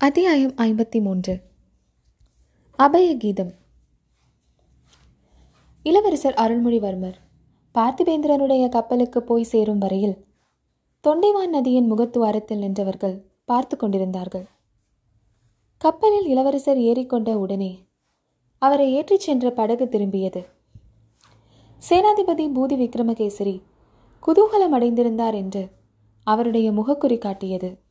அத்தியாயம் ஐம்பத்தி மூன்று அபய கீதம் இளவரசர் அருள்மொழிவர்மர் பார்த்திபேந்திரனுடைய கப்பலுக்கு போய் சேரும் வரையில் தொண்டைவான் நதியின் முகத்துவாரத்தில் நின்றவர்கள் பார்த்து கொண்டிருந்தார்கள். கப்பலில் இளவரசர் ஏறிக்கொண்ட உடனே அவரை ஏற்றிச் சென்ற படகு திரும்பியது. சேனாதிபதி பூதி விக்ரமகேசரி குதூகலம் அடைந்திருந்தார் என்று அவருடைய முகக்குறி காட்டியது.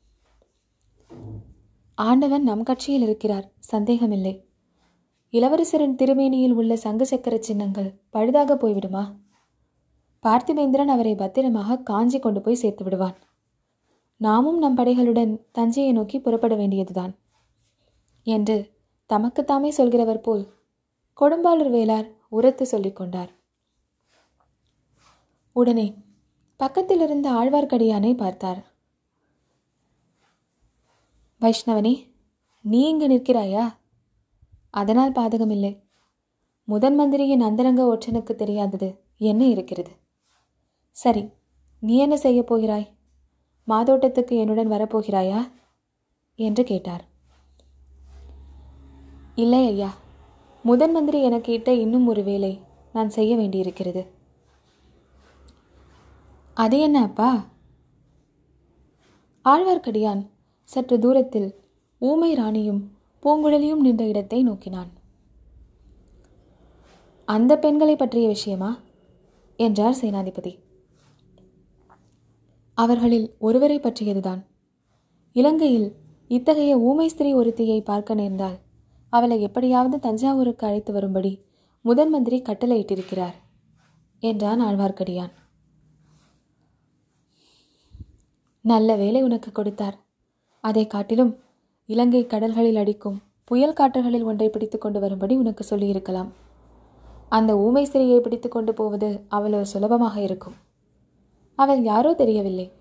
ஆண்டவன் நம் கட்சியில் இருக்கிறார். சந்தேகமில்லை. இளவரசரின் திருமேனியில் உள்ள சங்கு சக்கர சின்னங்கள் பழுதாக போய்விடுமா? பார்த்திபேந்திரன் அவரை பத்திரமாக காஞ்சி கொண்டு போய் சேர்த்து விடுவான். நாமும் நம் படைகளுடன் தஞ்சையை நோக்கி புறப்பட வேண்டியதுதான். என்று தமக்குத்தாமே சொல்கிறவர் போல் கொடும்பாளூர் வேளார் உரத்து சொல்லிக் கொண்டார். உடனே பக்கத்தில் இருந்த ஆழ்வார்க்கடியானை பார்த்தார். வைஷ்ணவனே நீ இங்கு நிற்கிறாயா? அதனால் பாதகமில்லை முதன் மந்திரியின் அந்தரங்க ஒற்றனுக்கு தெரியாதது என்ன இருக்கிறது? சரி நீ என்ன செய்யப் போகிறாய்? மாதோட்டத்துக்கு என்னுடன் வரப்போகிறாயா? என்று கேட்டார். இல்லை ஐயா முதன் மந்திரி எனக்கு இட்ட இன்னும் ஒரு வேலை நான் செய்ய வேண்டியிருக்கிறது. அது என்ன அப்பா? ஆழ்வார்க்கடியான் சற்று தூரத்தில் ஊமை ராணியும் பூங்குழலியும் நின்ற இடத்தை நோக்கினான். அந்த பெண்களை பற்றிய விஷயமா? என்றார் சேனாதிபதி. அவர்களில் ஒருவரை பற்றியதுதான். இலங்கையில் இத்தகைய ஊமை ஸ்திரீ ஒருத்தியை பார்க்க நேர்ந்தால் அவளை எப்படியாவது தஞ்சாவூருக்கு அழைத்து வரும்படி முதன் மந்திரி கட்டளையிட்டிருக்கிறார் என்றான் ஆழ்வார்க்கடியான். நல்ல வேலை உனக்கு கொடுத்தார் அதை காட்டிலும் இலங்கை கடல்களில் அடிக்கும் புயல் காற்றுகளில் ஒன்றை பிடித்து கொண்டு வரும்படி உனக்கு சொல்லியிருக்கலாம். அந்த ஊமை சிறையை பிடித்து கொண்டு போவது அவ்வளவு சுலபமாக இருக்கும். அவள் யாரோ தெரியவில்லை.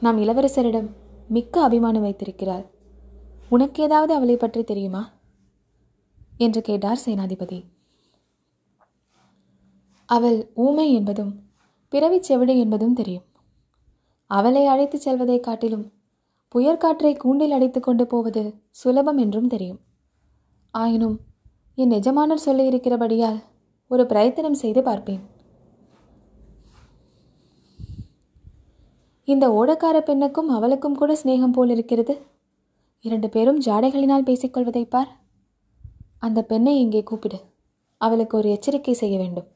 நாம் இளவரசரிடம் மிக்க அபிமானம் வைத்திருக்கிறாள். உனக்கு ஏதாவது அவளை பற்றி தெரியுமா? என்று கேட்டார் சேனாதிபதி. அவள் ஊமை என்பதும் பிறவிச் செவிடு என்பதும் தெரியும். அவளை அழைத்துச் செல்வதைக் காட்டிலும் புயற்காற்றை கூண்டில் அடைத்து கொண்டு போவது சுலபம் என்றும் தெரியும். ஆயினும் என் எஜமானர் சொல்லியிருக்கிறபடியால் ஒரு பிரயத்தனம் செய்து பார்ப்பேன். இந்த ஓடக்கார பெண்ணுக்கும் அவளுக்கும் கூட சிநேகம் போல் இருக்கிறது. இரண்டு பேரும் ஜாடைகளினால் பேசிக்கொள்வதை பார். அந்த பெண்ணை இங்கே கூப்பிடு. அவளுக்கு ஒரு எச்சரிக்கை செய்ய வேண்டும்.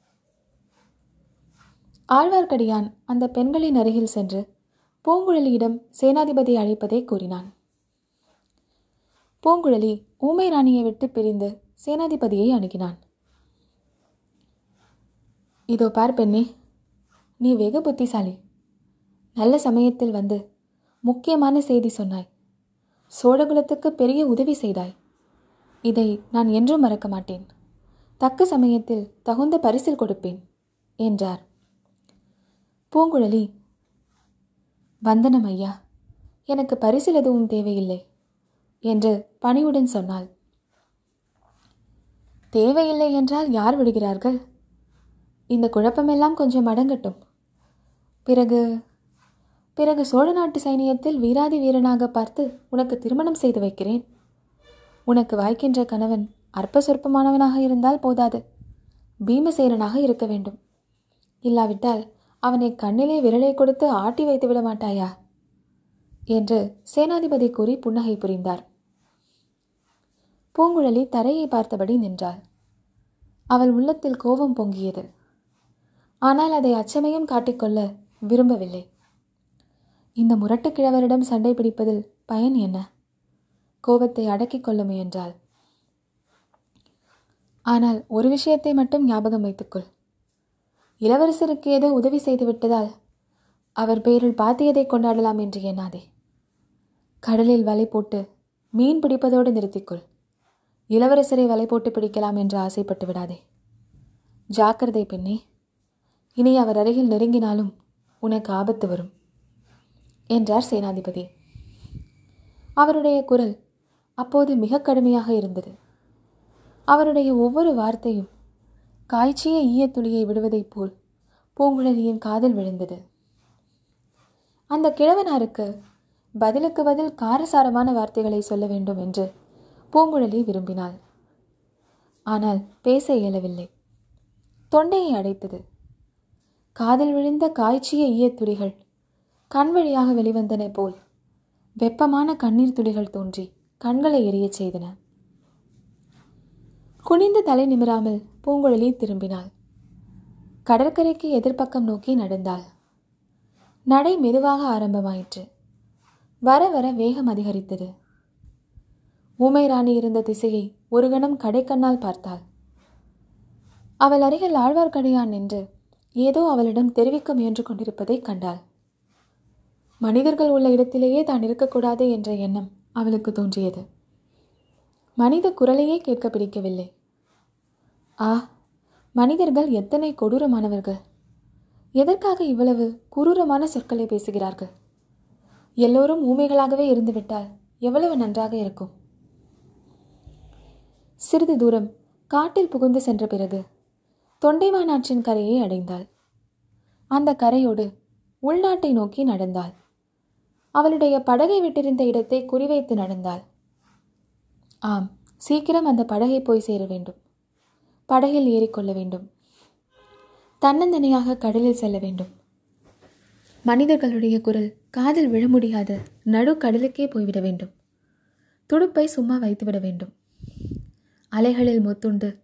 ஆழ்வார்க்கடியான் அந்த பெண்களின் அருகில் சென்று பூங்குழலியிடம் சேனாதிபதி அழைப்பதை கூறினான். பூங்குழலி ஊமை ராணியை விட்டு பிரிந்து சேனாதிபதியை அணுகினான். இதோ பார் பெண்ணே நீ வெகு புத்திசாலி. நல்ல சமயத்தில் வந்து முக்கியமான செய்தி சொன்னாய். சோழகுலத்துக்கு பெரிய உதவி செய்தாய். இதை நான் என்றும் மறக்க மாட்டேன். தக்க சமயத்தில் தகுந்த பரிசில் கொடுப்பேன் என்றார். பூங்குழலி வந்தனம் ஐயா எனக்கு பரிசில் எதுவும் தேவையில்லை என்று பணிவுடன் சொன்னாள். தேவையில்லை என்றால் யார் விடுகிறார்கள்? இந்த குழப்பமெல்லாம் கொஞ்சம் அடங்கட்டும். பிறகு பிறகு சோழ நாட்டு சைனியத்தில் வீராதி வீரனாக பார்த்து உனக்கு திருமணம் செய்து வைக்கிறேன். உனக்கு வாய்க்கின்ற கணவன் அற்ப சொற்பமானவனாக இருந்தால் போதாது. பீமசேரனாக இருக்க வேண்டும். இல்லாவிட்டால் அவனை கண்ணிலே விரலை கொடுத்து ஆட்டி வைத்து விட மாட்டாயா? என்று சேனாதிபதி கூறி புன்னகை புரிந்தார். பூங்குழலி தரையை பார்த்தபடி நின்றாள். அவள் உள்ளத்தில் கோபம் பொங்கியது. ஆனால் அதை அச்சமயம் காட்டிக்கொள்ள விரும்பவில்லை. இந்த முரட்டு கிழவரிடம் சண்டை பிடிப்பதில் பயன் என்ன? கோபத்தை அடக்கிக் கொள்ள முயன்றாள். ஆனால் ஒரு விஷயத்தை மட்டும் ஞாபகம் வைத்துக்கொள். இளவரசருக்கு ஏதோ உதவி செய்து விட்டதால் அவர் பேரில் பாத்தியதை கொண்டாடலாம் என்று எண்ணாதே. கடலில் வலை போட்டு மீன் பிடிப்பதோடு நிறுத்திக்கொள். இளவரசரை வலை போட்டு பிடிக்கலாம் என்று ஆசைப்பட்டு விடாதே. ஜாக்கிரதை பெண்ணே இனி அவர் அருகில் நெருங்கினாலும் உனக்கு ஆபத்து வரும் என்றார் சேனாதிபதி. அவருடைய குரல் அப்போது மிக கடுமையாக இருந்தது. அவருடைய ஒவ்வொரு வார்த்தையும் காய்ச்சிய ஈயத்துளியை விடுவதைப் போல் பூங்குழலியின் காதல் விழுந்தது. அந்த கிழவனாருக்கு பதிலுக்கு பதில் காரசாரமான வார்த்தைகளை சொல்ல வேண்டும் என்று பூங்குழலி விரும்பினாள். ஆனால் பேச இயலவில்லை. தொண்டையை அடைத்தது. காதில் விழுந்த காய்ச்சிய ஈயத்துளிகள் கண் வழியாக வெளிவந்தன போல் வெப்பமான கண்ணீர் துளிகள் தோன்றி கண்களை எரியச் செய்தன. குனிந்து தலை நிமிராமல் பூங்குழலி திரும்பினாள். கடற்கரைக்கு எதிர்ப்பக்கம் நோக்கி நடந்தாள். நடை மெதுவாக ஆரம்பமாயிற்று. வர வர வேகம் அதிகரித்தது. ஊமை ராணி இருந்த திசையை ஒரு கணம் கடைக்கண்ணால் பார்த்தாள். அவள் அருகில் ஆழ்வார்க்கடியான் நின்று ஏதோ அவளிடம் தெரிவிக்க முயன்று கொண்டிருப்பதை கண்டாள். மனிதர்கள் உள்ள இடத்திலேயே தான் இருக்கக்கூடாது என்ற எண்ணம் அவளுக்கு தோன்றியது. மனித குரலையே கேட்க பிடிக்கவில்லை. ஆ மனிதர்கள் எத்தனை கொடூரமானவர்கள்? எதற்காக இவ்வளவு குரூரமான சொற்களை பேசுகிறார்கள்? எல்லோரும் ஊமைகளாகவே இருந்துவிட்டால் எவ்வளவு நன்றாக இருக்கும்? சிறிது தூரம் காட்டில் புகுந்து சென்ற பிறகு தொண்டைமானாற்றின் கரையை அடைந்தாள். அந்த கரையோடு உள்நாட்டை நோக்கி நடந்தாள். அவளுடைய படகை விட்டிருந்த இடத்தை குறிவைத்து நடந்தாள். ஆம் சீக்கிரம் அந்த படகை போய் சேர வேண்டும். படகில் ஏறிக்கொள்ள வேண்டும். தன்னந்தனியாக கடலில் செல்ல வேண்டும். மனிதர்களுடைய குரல் காதில் விழ முடியாத. நடு கடலுக்கே போய்விட வேண்டும். துடுப்பை சும்மா வைத்துவிட வேண்டும். அலைகளில் மொத்துண்டு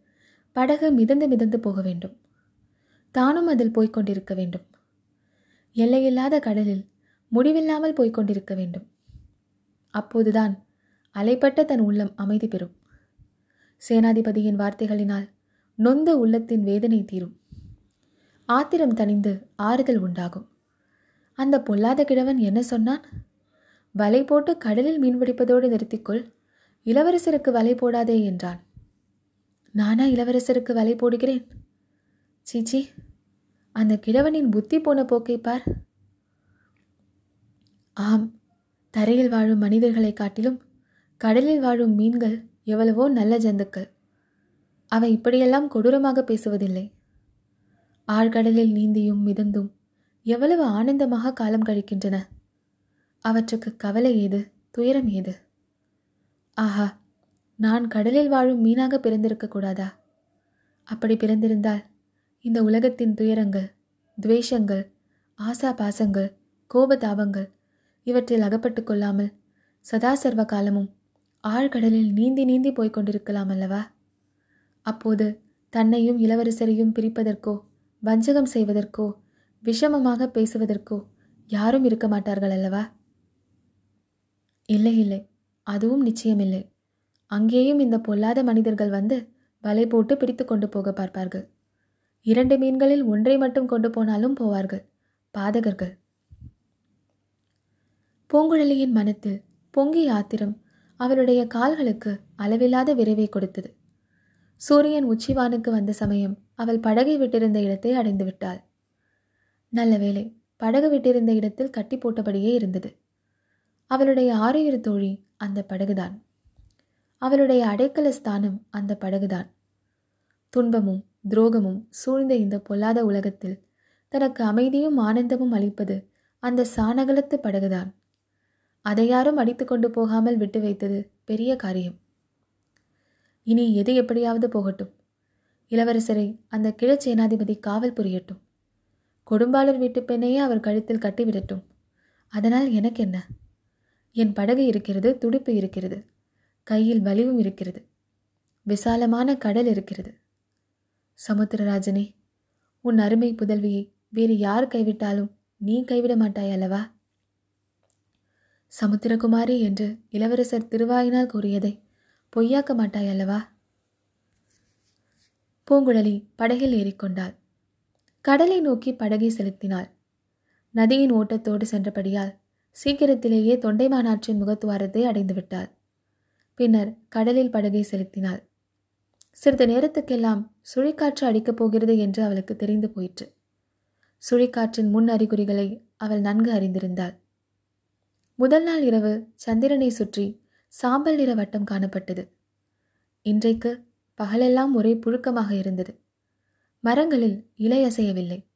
படகு மிதந்து மிதந்து போக வேண்டும். தானும் அதில் போய்க் கொண்டிருக்க வேண்டும். எல்லையில்லாத கடலில் முடிவில்லாமல் போய்கொண்டிருக்க வேண்டும். அப்போதுதான் அலைப்பட்ட தன் உள்ளம் அமைதி பெறும். சேனாதிபதியின் வார்த்தைகளினால் நொந்த உள்ளத்தின் வேதனை தீரும். ஆத்திரம் தணிந்து ஆறுதல் உண்டாகும். அந்த பொல்லாத கிழவன் என்ன சொன்னான்? வலை போட்டு கடலில் மீன்பிடிப்பதோடு நிறுத்திக்கொள். இளவரசருக்கு வலை போடாதே என்றான். நானா இளவரசருக்கு வலை போடுகிறேன்? சீச்சி அந்த கிழவனின் புத்தி போன போக்கை பார். ஆம் தரையில் வாழும் மனிதர்களை காட்டிலும் கடலில் வாழும் மீன்கள் எவ்வளவோ நல்ல ஜந்துக்கள். அவை இப்படியெல்லாம் கொடூரமாக பேசுவதில்லை. ஆழ்கடலில் நீந்தியும் மிதந்தும் எவ்வளவு ஆனந்தமாக காலம் கழிக்கின்றன. அவற்றுக்கு கவலை ஏது? துயரம் ஏது? ஆஹா நான் கடலில் வாழும் மீனாக பிறந்திருக்க கூடாதா? அப்படி பிறந்திருந்தால் இந்த உலகத்தின் துயரங்கள் துவேஷங்கள் ஆசா பாசங்கள் கோபதாபங்கள் இவற்றில் அகப்பட்டு கொள்ளாமல் சதா சர்வ காலமும் ஆழ்கடலில் நீந்தி நீந்தி போய்க் கொண்டிருக்கலாம் அல்லவா? அப்போது தன்னையும் இளவரசரையும் பிரிப்பதற்கோ வஞ்சகம் செய்வதற்கோ விஷமமாக பேசுவதற்கோ யாரும் இருக்க மாட்டார்கள் அல்லவா? இல்லை இல்லை. அதுவும் நிச்சயமில்லை. அங்கேயும் இந்த பொல்லாத மனிதர்கள் வந்து வலை போட்டு பிடித்து கொண்டு போக பார்ப்பார்கள். இரண்டு மீன்களில் ஒன்றை மட்டும் கொண்டு போனாலும் போவார்கள். பாதகர்கள். பூங்குழலியின் மனத்தில் பொங்கிய ஆத்திரம் அவளுடைய கால்களுக்கு அளவில்லாத விரைவை கொடுத்தது. சூரியன் உச்சிவானுக்கு வந்த சமயம் அவள் படகை விட்டிருந்த இடத்தை அடைந்து விட்டாள். நல்ல வேலை படகு விட்டிருந்த இடத்தில் கட்டி போட்டபடியே இருந்தது. அவளுடைய ஆறையிறு தோழி அந்த படகுதான். அவளுடைய அடைக்கல ஸ்தானம் அந்த படகுதான். துன்பமும் துரோகமும் சூழ்ந்த இந்த பொல்லாத உலகத்தில் தனக்கு அமைதியும் ஆனந்தமும் அளிப்பது அந்த சாணகலத்து படகுதான். அதை யாரும் அடித்து கொண்டு போகாமல் விட்டு வைத்தது பெரிய காரியம். இனி எது எப்படியாவது போகட்டும். இளவரசரை அந்த கிழச்சேனாதிபதி காவல் புரியட்டும். கொடும்பாளர் வீட்டு பெண்ணையே அவர் கழுத்தில் கட்டிவிடட்டும். அதனால் எனக்கு என்ன என் படகு இருக்கிறது துடுப்பு இருக்கிறது. கையில் வலிவும் இருக்கிறது. விசாலமான கடல் இருக்கிறது. சமுத்திரராஜனே உன் அருமை புதல்வியை வேறு யார் கைவிட்டாலும் நீ கைவிட மாட்டாய் அல்லவா? சமுத்திரகுமாரி என்று இளவரசர் திருவாயினால் கூறியதை பொய்யாக்க மாட்டாய் அல்லவா? பூங்குழலி படகில் ஏறிக்கொண்டாள். கடலை நோக்கி படகை செலுத்தினாள். நதியின் ஓட்டத்தோடு சென்றபடியால் சீக்கிரத்திலேயே தொண்டைமானாற்றின் முகத்துவாரத்தை அடைந்துவிட்டாள். பின்னர் கடலில் படகை செலுத்தினாள். சிறிது நேரத்துக்கெல்லாம் சுழிக்காற்று அடிக்கப் போகிறது என்று அவளுக்கு தெரிந்து போயிற்று. சுழிக்காற்றின் முன் அறிகுறிகளை அவள் நன்கு அறிந்திருந்தாள். முதல் நாள் இரவு சந்திரனை சுற்றி சாம்பல் நிற வட்டம் காணப்பட்டது. இன்றைக்கு பகலெல்லாம் ஒரே புழுக்கமாக இருந்தது. மரங்களில் இலை அசையவில்லை.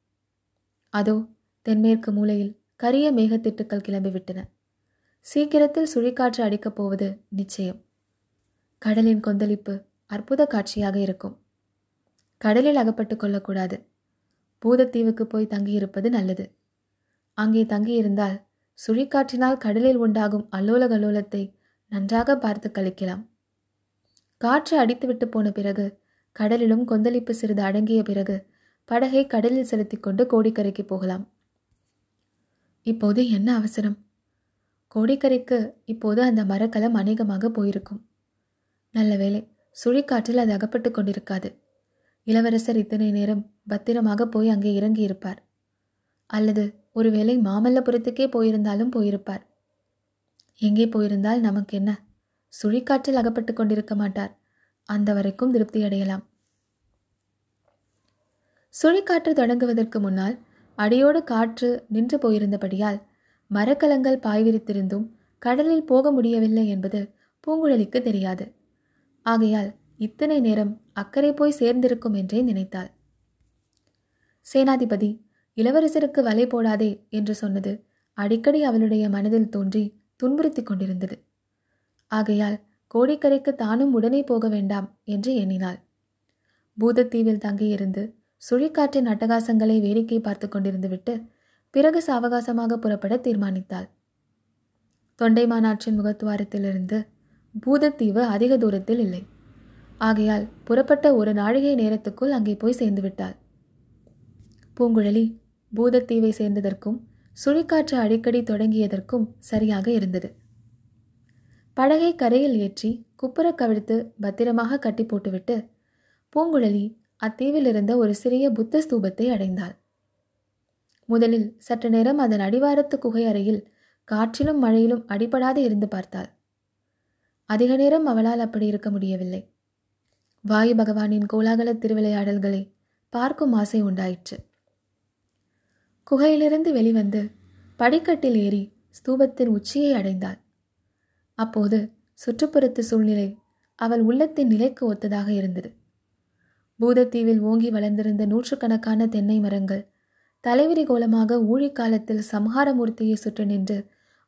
அதோ தென்மேற்கு மூலையில் கரிய மேகத்திட்டுக்கள் கிளம்பிவிட்டன. சீக்கிரத்தில் சுழிக்காற்று அடிக்கப் போவது நிச்சயம். கடலின் கொந்தளிப்பு அற்புத காட்சியாக இருக்கும். கடலில் அகப்பட்டு கொள்ளக்கூடாது. பூதத்தீவுக்கு போய் தங்கியிருப்பது நல்லது. அங்கே தங்கியிருந்தால் சுழிக்காற்றினால் கடலில் உண்டாகும் அல்லோல கல்லோலத்தை நன்றாக பார்த்து கழிக்கலாம். காற்று அடித்துவிட்டு போன பிறகு கடலிலும் கொந்தளிப்பு சிறிது அடங்கிய பிறகு படகை கடலில் செலுத்தி கொண்டு கோடிக்கரைக்கு போகலாம். இப்போது என்ன அவசரம்? கோடிக்கரைக்கு இப்போது அந்த மரக்கலம் அநேகமாக போயிருக்கும். நல்ல வேலை சுழிக்காற்றில் அது அகப்பட்டு கொண்டிருக்காது. இளவரசர் இத்தனை நேரம் பத்திரமாக போய் அங்கே இறங்கி இருப்பார் அல்லது ஒருவேளை மாமல்லபுரத்துக்கே போயிருந்தாலும் போயிருப்பார். எங்கே போயிருந்தால் நமக்கு என்ன? சுழிக்காற்றில் அகப்பட்டு கொண்டிருக்க மாட்டார். அந்த வரைக்கும் திருப்தி அடையலாம் சுழிக்காற்று தொடங்குவதற்கு முன்னால் அடியோடு காற்று நின்று போயிருந்தபடியால் மரக்கலங்கள் பாய்விரித்திருந்தும் கடலில் போக முடியவில்லை என்பது பூங்குழலிக்கு தெரியாது. ஆகையால் இத்தனை நேரம் அக்கறை போய் சேர்ந்திருக்கும் என்றே நினைத்தாள். சேனாதிபதி இளவரசருக்கு வலை போடாதே என்று சொன்னது அடிக்கடி அவளுடைய மனதில் தோன்றி துன்புறுத்தி கொண்டிருந்தது. ஆகையால் கோடிக்கரைக்கு தானும் உடனே போக வேண்டாம் என்று எண்ணினாள். பூதத்தீவில் தங்கியிருந்து சுழிக்காற்றின் அட்டகாசங்களை வேடிக்கை பார்த்து கொண்டிருந்து விட்டு பிறகு சாவகாசமாக புறப்பட தீர்மானித்தாள். தொண்டைமானாற்றின் முகத்துவாரத்திலிருந்து பூதத்தீவு அதிக தூரத்தில் இல்லை. ஆகையால் புறப்பட்ட ஒரு நாழிகை நேரத்துக்குள் அங்கே போய் சேர்ந்து விட்டாள் பூங்குழலி பூதத்தீவை சேர்ந்ததற்கும் சுழிக்காற்று அடிக்கடி தொடங்கியதற்கும் சரியாக இருந்தது. படகை கரையில் ஏற்றி குப்புற கவிழ்த்து பத்திரமாக கட்டி போட்டுவிட்டு பூங்குழலி அத்தீவில் இருந்த ஒரு சிறிய புத்த ஸ்தூபத்தை அடைந்தாள். முதலில் சற்று நேரம் அதன் அடிவாரத்து குகை அறையில் காற்றிலும் மழையிலும் அடிபடாது இருந்து பார்த்தாள். அதிக நேரம் அவளால் அப்படி இருக்க முடியவில்லை. வாயு பகவானின் கோலாகல திருவிளையாடல்களை பார்க்கும் ஆசை உண்டாயிற்று. குகையிலிருந்து வெளிவந்து படிக்கட்டில் ஏறி ஸ்தூபத்தின் உச்சியை அடைந்தாள். அப்போது சுற்றுப்புறத்து சூழ்நிலை அவள் உள்ளத்தின் நிலைக்கு ஒத்ததாக இருந்தது. பூதத்தீவில் ஓங்கி வளர்ந்திருந்த நூற்றுக்கணக்கான தென்னை மரங்கள் தலைவிரி கோலமாக ஊழிக்காலத்தில் சம்ஹாரமூர்த்தியை சுற்றி நின்று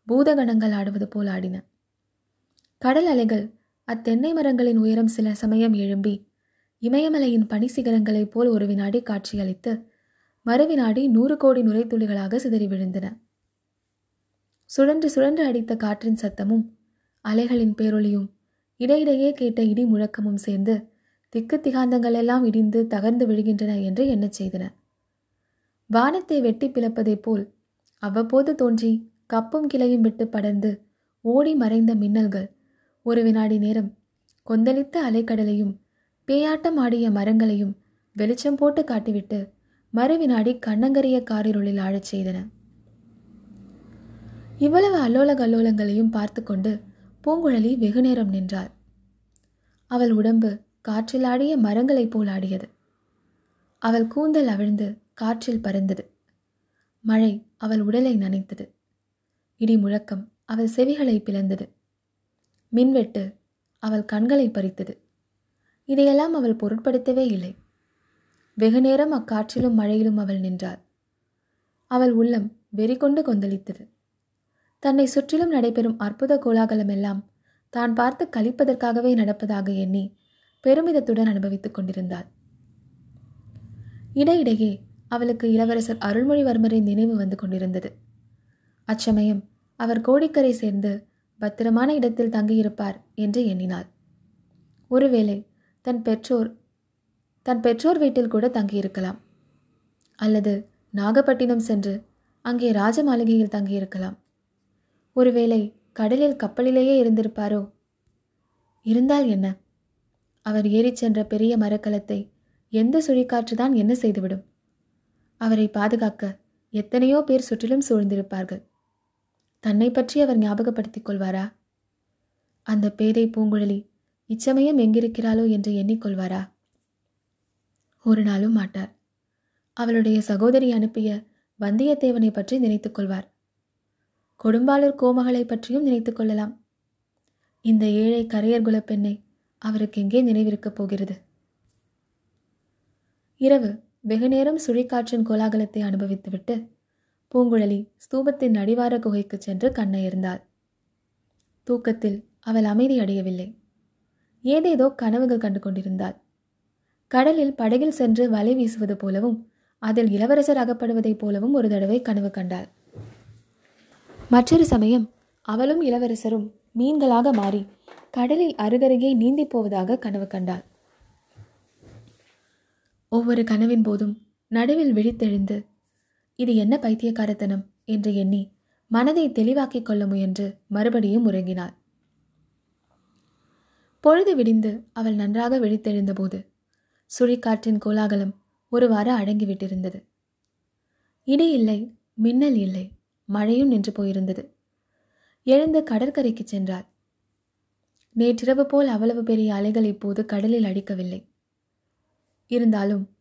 பூதகணங்கள் ஆடுவது போல் ஆடின. கடல் அலைகள் அத்தென்னை மரங்களின் உயரம் சில சமயம் எழும்பி இமயமலையின் பனிசிகரங்களைப் போல் ஒரு வினாடி காட்சியளித்து மறுவினாடி நூறு கோடி நுரைத்துளிகளாக சிதறி விழுந்தன. சுழன்று சுழன்று அடித்த காற்றின் சத்தமும் அலைகளின் பேரொளியும் இடையிடையே கேட்ட இடி முழக்கமும் சேர்ந்து திக்கு திகாந்தங்கள் எல்லாம் இடிந்து தகர்ந்து விழுகின்றன என்று எண்ணச் செய்தன. வானத்தை வெட்டி பிளப்பதைப் போல் அவ்வப்போது தோன்றி கப்பும் கிளையும் விட்டு படர்ந்து ஓடி மறைந்த மின்னல்கள் ஒரு வினாடி நேரம் கொந்தளித்த அலைக்கடலையும் பேயாட்டம் ஆடிய மரங்களையும் வெளிச்சம் போட்டு காட்டிவிட்டு மறுவினாடி கண்ணங்கரிய காரிருளில் ஆழச் செய்தன. இவ்வளவு அல்லோல கல்லோலங்களையும் பார்த்து கொண்டு பூங்குழலி வெகுநேரம் நின்றாள். அவள் உடம்பு காற்றில் ஆடிய மரங்களைப் போல் ஆடியது. அவள் கூந்தல் அவிழ்ந்து காற்றில் பறந்தது. மழை அவள் உடலை நனைத்தது. இடி முழக்கம் அவள் செவிகளை பிளந்தது. மின்வெட்டு அவள் கண்களை பறித்தது. இதையெல்லாம் அவள் பொருட்படுத்தவே இல்லை. வெகுநேரம் அக்காற்றிலும் மழையிலும் அவள் நின்றாள். அவள் உள்ளம் வெறிகொண்டு கொந்தளித்தது. தன்னை சுற்றிலும் நடைபெறும் அற்புத கோலாகலம் எல்லாம் தான் பார்த்து கழிப்பதற்காகவே நடப்பதாக எண்ணி பெருமிதத்துடன் அனுபவித்துக் கொண்டிருந்தாள். இடையிடையே அவளுக்கு இளவரசர் அருள்மொழிவர்மரின் நினைவு வந்து கொண்டிருந்தது. அச்சமயம் அவர் கோடிக்கரை சேர்ந்து பத்திரமான இடத்தில் தங்கியிருப்பார் என்று எண்ணினாள். ஒருவேளை தன் பெற்றோர் தன் பெற்றோர் வீட்டில் கூட தங்கியிருக்கலாம். அல்லது நாகப்பட்டினம் சென்று அங்கே ராஜ மாளிகையில் தங்கியிருக்கலாம். ஒருவேளை கடலில் கப்பலிலேயே இருந்திருப்பாரோ? இருந்தால் என்ன? அவர் ஏறிச் சென்ற பெரிய மரக்கலத்தை எந்த சுழிக்காற்றுதான் என்ன செய்துவிடும்? அவரை பாதுகாக்க எத்தனையோ பேர் சுற்றிலும் சூழ்ந்திருப்பார்கள். தன்னை பற்றி அவர் ஞாபகப்படுத்திக் கொள்வாரா? அந்த பேதை பூங்குழலி இச்சமயம் எங்கிருக்கிறாளோ என்று எண்ணிக்கொள்வாரா ஒரு நாளும் மாட்டார். அவளுடைய சகோதரி அனுப்பிய வந்தியத்தேவனை பற்றி நினைத்துக் கொள்வார். கொடும்பாளூர் கோமகளை பற்றியும் நினைத்துக் கொள்ளலாம். இந்த ஏழை கரையர் பெண்ணை அவருக்கு எங்கே நினைவிருக்கப் போகிறது? இரவு வெகுநேரம் சுழிக்காற்றின் கோலாகலத்தை அனுபவித்துவிட்டு பூங்குழலி ஸ்தூபத்தின் அடிவார குகைக்கு சென்று கண்ணயர்ந்தாள். தூக்கத்தில் அவள் அமைதி அடையவில்லை. ஏதேதோ கனவுகள் கண்டு கொண்டிருந்தாள். கடலில் படகில் சென்று வலை வீசுவது போலவும் அதில் இளவரசர் அகப்படுவதைப் போலவும் ஒரு தடவை கனவு கண்டாள். மற்றொரு சமயம் அவளும் இளவரசரும் மீன்களாக மாறி கடலில் அருகருகே நீந்தி போவதாக கனவு கண்டாள். ஒவ்வொரு கனவின் போதும் நடுவில் விழித்தெழுந்து இது என்ன பைத்தியக்காரத்தனம்? என்று எண்ணி மனதை தெளிவாக்கிக் கொள்ள முயன்று மறுபடியும் உறங்கினாள். பொழுது விடிந்து அவள் நன்றாக விழித்தெழுந்தபோது சுழிக்காற்றின் கோலாகலம் ஒருவாறு அடங்கிவிட்டிருந்தது. இடி இல்லை மின்னல் இல்லை மழையும் நின்று போயிருந்தது. எழுந்து கடற்கரைக்கு சென்றாள். நேற்றிரவு போல் அவ்வளவு பெரிய அலைகள் இப்போது கடலில் அடிக்கவில்லை. இருந்தாலும்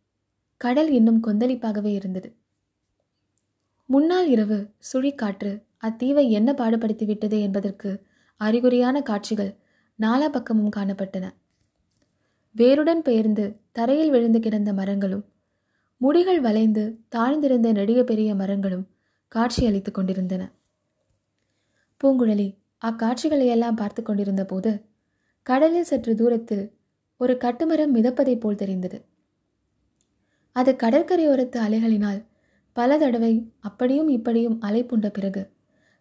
கடல் இன்னும் கொந்தளிப்பாகவே இருந்தது. முன்னால் இரவு சுழிக்காற்று அத்தீவை என்ன பாடுபடுத்தி விட்டது என்பதற்கு அறிகுறியான காட்சிகள் நாலா பக்கமும் காணப்பட்டன. வேருடன் பெயர்ந்து தரையில் விழுந்து கிடந்த மரங்களும் முடிகள் வளைந்து தாழ்ந்திருந்த நெடிய பெரிய மரங்களும் காட்சியளித்துக் கொண்டிருந்தன. பூங்குழலி அக்காட்சிகளை எல்லாம் பார்த்து கொண்டிருந்த போது கடலில் சற்று தூரத்தில் ஒரு கட்டுமரம் மிதப்பதைப் போல் தெரிந்தது. அது கடற்கரையோரத்து அலைகளினால் பல தடவை அப்படியும் இப்படியும் அலை புண்ட பிறகு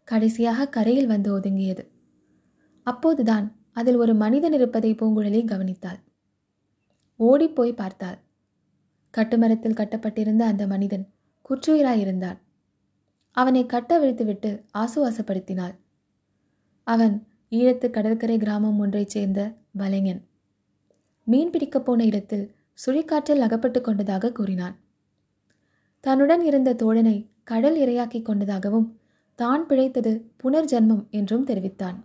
கடைசியாக கரையில் வந்து ஒதுங்கியது. அப்போதுதான் அதில் ஒரு மனிதன் இருப்பதை பூங்குழலி கவனித்தாள். ஓடிப்போய் பார்த்தாள். கட்டுமரத்தில் கட்டப்பட்டிருந்த அந்த மனிதன் குற்றுயிராயிருந்தான் அவனை கட்ட விழித்துவிட்டு ஆசுவாசப்படுத்தினாள். அவன் ஈழத்து கடற்கரை கிராமம் ஒன்றைச் சேர்ந்த வலைஞன். மீன் பிடிக்கப் போன இடத்தில் சுழிக்காற்றில் அகப்பட்டு கொண்டதாக கூறினான். தன்னுடன் இருந்த தோழனை கடல் இரையாக்கிக் கொண்டதாகவும் தான் பிழைத்தது புனர்ஜென்மம் என்றும் தெரிவித்தான்.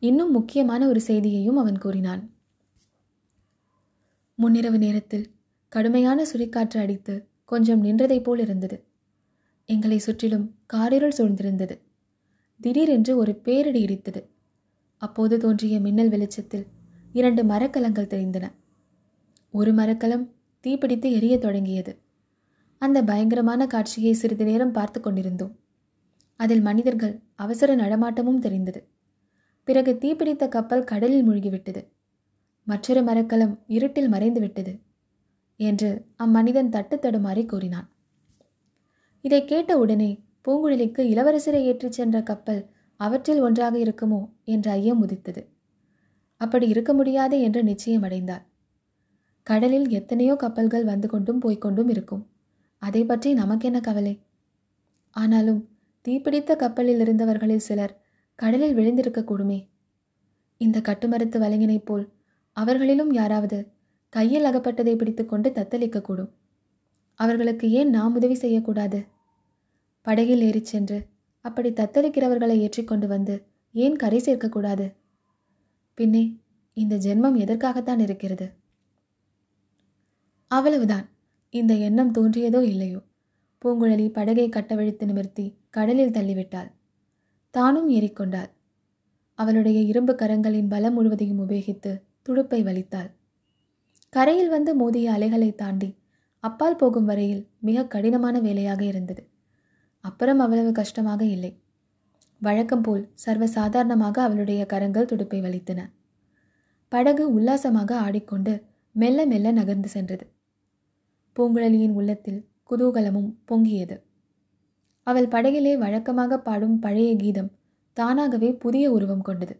இன்னும் முக்கியமான ஒரு செய்தியையும் அவன் கூறினான். முன்னிரவு நேரத்தில் கடுமையான சுழிக்காற்று அடித்து கொஞ்சம் நின்றதைப் போல் இருந்தது. எங்களை சுற்றிலும் காரிருள் சூழ்ந்திருந்தது. திடீரென்று ஒரு பேரிடி இடித்தது. அப்போது தோன்றிய மின்னல் வெளிச்சத்தில் இரண்டு மரக்கலங்கள் தெரிந்தன. ஒரு மரக்கலம் தீப்பிடித்து எரிய தொடங்கியது. அந்த பயங்கரமான காட்சியை சிறிது நேரம் பார்த்து கொண்டிருந்தோம். அதில் மனிதர்கள் அவசர நடமாட்டமும் தெரிந்தது. பிறகு தீப்பிடித்த கப்பல் கடலில் மூழ்கிவிட்டது. மற்றொரு மரக்கலம் இருட்டில் மறைந்து விட்டது என்று அம்மனிதன் தட்டு தடுமாறி கூறினான். இதை கேட்ட உடனே பூங்குழலிக்கு இளவரசரை ஏற்றிச் சென்ற கப்பல் அவற்றில் ஒன்றாக இருக்குமோ என்ற ஐயம் உதித்தது. அப்படி இருக்க முடியாது என்று நிச்சயம் அடைந்தார். கடலில் எத்தனையோ கப்பல்கள் வந்து கொண்டும் போய்கொண்டும் இருக்கும். அதை பற்றி நமக்கென்ன கவலை? ஆனாலும் தீப்பிடித்த கப்பலில் இருந்தவர்களில் சிலர் கடலில் விழுந்திருக்கக்கூடுமே. இந்த கட்டுமரத்து வலைஞனைப் போல் அவர்களிலும் யாராவது கையில் அகப்பட்டதை பிடித்துக்கொண்டு தத்தளிக்கக்கூடும். அவர்களுக்கு ஏன் நாம் உதவி செய்யக்கூடாது? படகில் ஏறிச் சென்று அப்படி தத்தளிக்கிறவர்களை ஏற்றிக்கொண்டு வந்து ஏன் கரை சேர்க்கக்கூடாது? பின்னே இந்த ஜென்மம் எதற்காகத்தான் இருக்கிறது? அவ்வளவுதான். இந்த எண்ணம் தோன்றியதோ இல்லையோ? பூங்குழலி படகை கட்டவிழித்து நிமிர்த்தி கடலில் தள்ளிவிட்டாள். தானும் ஏறிக்கொண்டாள். அவளுடைய இரும்பு கரங்களின் பலம் முழுவதையும் உபயோகித்து துடுப்பை வலித்தாள். கரையில் வந்து மோதிய அலைகளை தாண்டி அப்பால் போகும் வரையில் மிக கடினமான வேலையாக இருந்தது. அப்புறம் அவ்வளவு கஷ்டமாக இல்லை. வழக்கம் போல் சர்வ சாதாரணமாக அவளுடைய கரங்கள் துடுப்பை வலித்தன. படகு உல்லாசமாக ஆடிக்கொண்டு மெல்ல மெல்ல நகர்ந்து சென்றது. பூங்குழலியின் உள்ளத்தில் குதூகலமும் பொங்கியது. அவள் படகிலே வழக்கமாக பாடும் பழைய கீதம் தானாகவே புதிய உருவம் கொண்டது.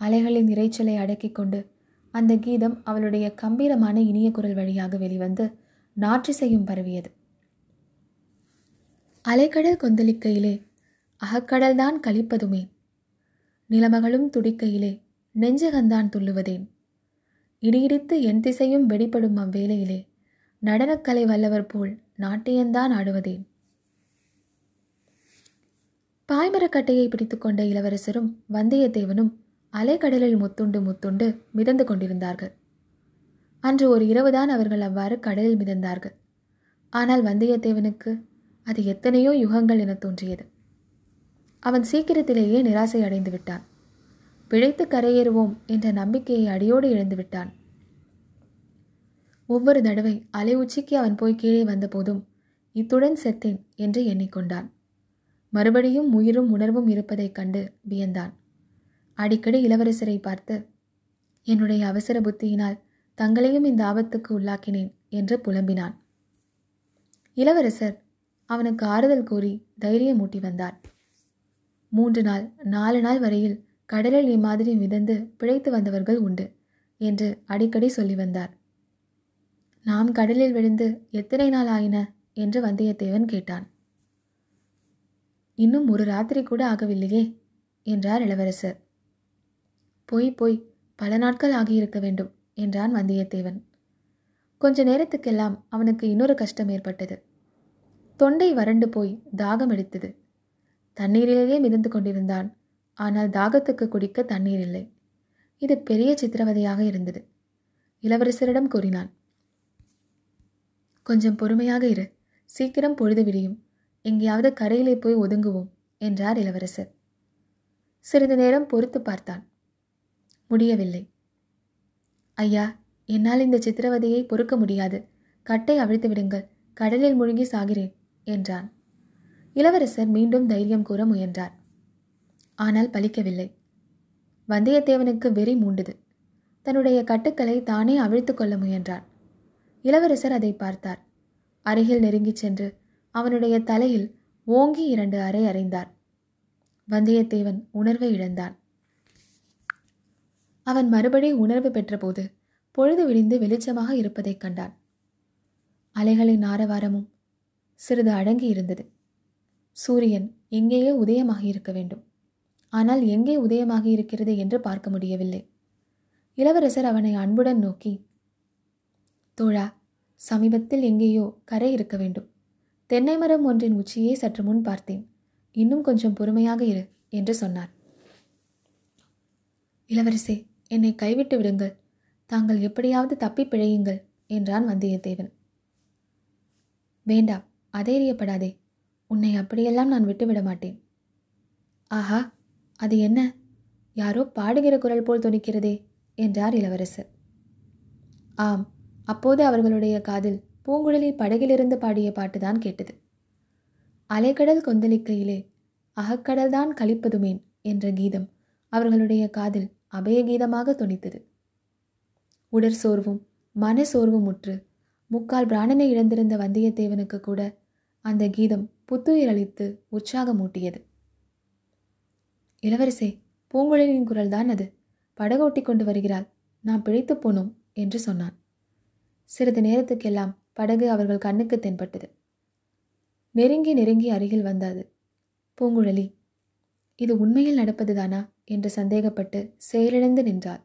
அலைகளின் இறைச்சலை அடக்கிக் கொண்டு அந்த கீதம் அவளுடைய கம்பீரமான இனிய குரல் வழியாக வெளிவந்து நாற்றிசையும் பரவியது. அலைக்கடல் கொந்தளிக்கையிலே அகக்கடல்தான் கழிப்பதுமே நிலமகளும் துடிக்கையிலே நெஞ்சகந்தான் துள்ளுவதேன். இடியிடித்து என் திசையும் வெடிப்படும் அவ்வேளையிலே நடனக்கலை வல்லவர் போல் நாட்டியந்தான் ஆடுவதேன். பாய்மரக்கட்டையை பிடித்துக்கொண்ட இளவரசரும் வந்தியத்தேவனும் அலைக்கடலில் முத்துண்டு முத்துண்டு மிதந்து கொண்டிருந்தார்கள். அன்று ஒரு இரவுதான் அவர்கள் அவ்வாறு கடலில் மிதந்தார்கள். ஆனால் வந்தியத்தேவனுக்கு அது எத்தனையோ யுகங்கள் என தோன்றியது. அவன் சீக்கிரத்திலேயே நிராசை அடைந்து விட்டான். பிழைத்து கரையேறுவோம் என்ற நம்பிக்கையை அடியோடு இழந்து விட்டான். ஒவ்வொரு தடவை அலை உச்சிக்கு அவன் போய் கீழே வந்தபோதும் இத்துடன் செத்தேன் என்று எண்ணிக்கொண்டான். மறுபடியும் உயிரும் உணர்வும் இருப்பதைக் கண்டு வியந்தான். அடிக்கடி இளவரசரை பார்த்து என்னுடைய அவசர புத்தியினால் தங்களையும் இந்த ஆபத்துக்கு உள்ளாக்கினேன் என்று புலம்பினான். இளவரசர் அவனுக்கு ஆறுதல் கூறி தைரியமூட்டி வந்தார். மூன்று நாள் நாலு நாள் வரையில் கடலில் இம்மாதிரி மிதந்து பிழைத்து வந்தவர்கள் உண்டு என்று அடிக்கடி சொல்லி வந்தார். நாம் கடலில் விழுந்து எத்தனை நாள் ஆயின? என்று வந்தியத்தேவன் கேட்டான். இன்னும் ஒரு ராத்திரி கூட ஆகவில்லையே என்றார் இளவரசர். போய் போய் பல நாட்கள் ஆகியிருக்க வேண்டும் என்றான் வந்தியத்தேவன். கொஞ்ச நேரத்துக்கெல்லாம் அவனுக்கு இன்னொரு கஷ்டம் ஏற்பட்டது. தொண்டை வறண்டு போய் தாகம் எடுத்தது. தண்ணீரிலேயே மிதந்து கொண்டிருந்தான். ஆனால் தாகத்துக்கு குடிக்க தண்ணீர் இல்லை. இது பெரிய சித்திரவதையாக இருந்தது. இளவரசரிடம் கூறினான் கொஞ்சம் பொறுமையாக இரு. சீக்கிரம் பொழுது விடியும். எங்கேயாவது கரையிலே போய் ஒதுங்குவோம் என்றார் இளவரசர். சிறிது நேரம் பொறுத்து பார்த்தான். முடியவில்லை. ஐயா என்னால் இந்த சித்திரவதையை பொறுக்க முடியாது. கட்டை அவிழ்த்து விடுங்கள். கடலில் முழுங்கி சாகிறேன் என்றான். இளவரசர் மீண்டும் தைரியம் கூற முயன்றார். ஆனால் பலிக்கவில்லை. வந்தியத்தேவனுக்கு வெறி மூண்டது. தன்னுடைய கட்டுக்களை தானே அவிழ்த்து கொள்ள முயன்றான். இளவரசர் அதை பார்த்தார். அருகில் நெருங்கிச் சென்று அவனுடைய தலையில் ஓங்கி இரண்டு அறை அறைந்தார். வந்தியத்தேவன் உணர்வை இழந்தான். அவன் மறுபடி உணர்வு பெற்றபோது பொழுது விடிந்து வெளிச்சமாக இருப்பதைக் கண்டான். அலைகளின் ஆரவாரமும் சிறிது அடங்கி இருந்தது. சூரியன் எங்கேயோ உதயமாகி இருக்க வேண்டும். ஆனால் எங்கே உதயமாகி இருக்கிறது என்று பார்க்க முடியவில்லை. இளவரசர் அவனை அன்புடன் நோக்கி தோழா சமீபத்தில் எங்கேயோ கரை இருக்க வேண்டும். தென்னை மரம் ஒன்றின் உச்சியை சற்று முன் பார்த்தேன். இன்னும் கொஞ்சம் பொறுமையாக இரு என்று சொன்னார். இளவரசே என்னை கைவிட்டு விடுங்கள். தாங்கள் எப்படியாவது தப்பி பிழையுங்கள் என்றான் வந்தியத்தேவன். வேண்டாம் அதைரியப்படாதே. உன்னை அப்படியெல்லாம் நான் விட்டுவிட மாட்டேன். ஆஹா அது என்ன? யாரோ பாடுகிற குரல் போல் துணிக்கிறதே என்றார் இளவரசர். ஆம் அப்போது அவர்களுடைய காதில் பூங்குழலி படகிலிருந்து பாடிய பாட்டுதான் கேட்டது. அலைக்கடல் கொந்தளிக்கையிலே அகக்கடல்தான் கழிப்பதுமேன் என்ற கீதம் அவர்களுடைய காதில் அபயகீதமாக துணித்தது. உடற் சோர்வும் மன சோர்வும் முற்று முக்கால் பிராணனை இழந்திருந்த வந்தியத்தேவனுக்கு கூட அந்த கீதம் புத்துயிர் அளித்து உற்சாகமூட்டியது. இளவரசே பூங்குழலியின் குரல்தான் அது. படகோட்டி கொண்டு வருகிறாள். நாம் பிழைத்து போனோம் என்று சொன்னான். சிறிது நேரத்துக்கெல்லாம் படகு அவர்கள் கண்ணுக்கு தென்பட்டது. நெருங்கி நெருங்கி அருகில் வந்தது. பூங்குழலி இது உண்மையில் நடப்பதுதானா? என்று சந்தேகப்பட்டு செயலிழந்து நின்றாள்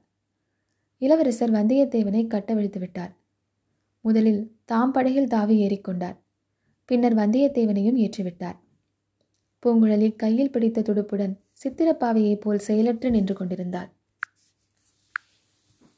இளவரசர் வந்தியத்தேவனை கட்டவிழ்த்து விட்டார். முதலில் தாம் படகில் தாவி ஏறிக்கொண்டார் பின்னர் வந்தியத்தேவனையும் ஏற்றிவிட்டார். பூங்குழலி கையில் பிடித்த துடுப்புடன் சித்திரப்பாவையைப் போல் செயலற்று நின்று கொண்டிருந்தாள்.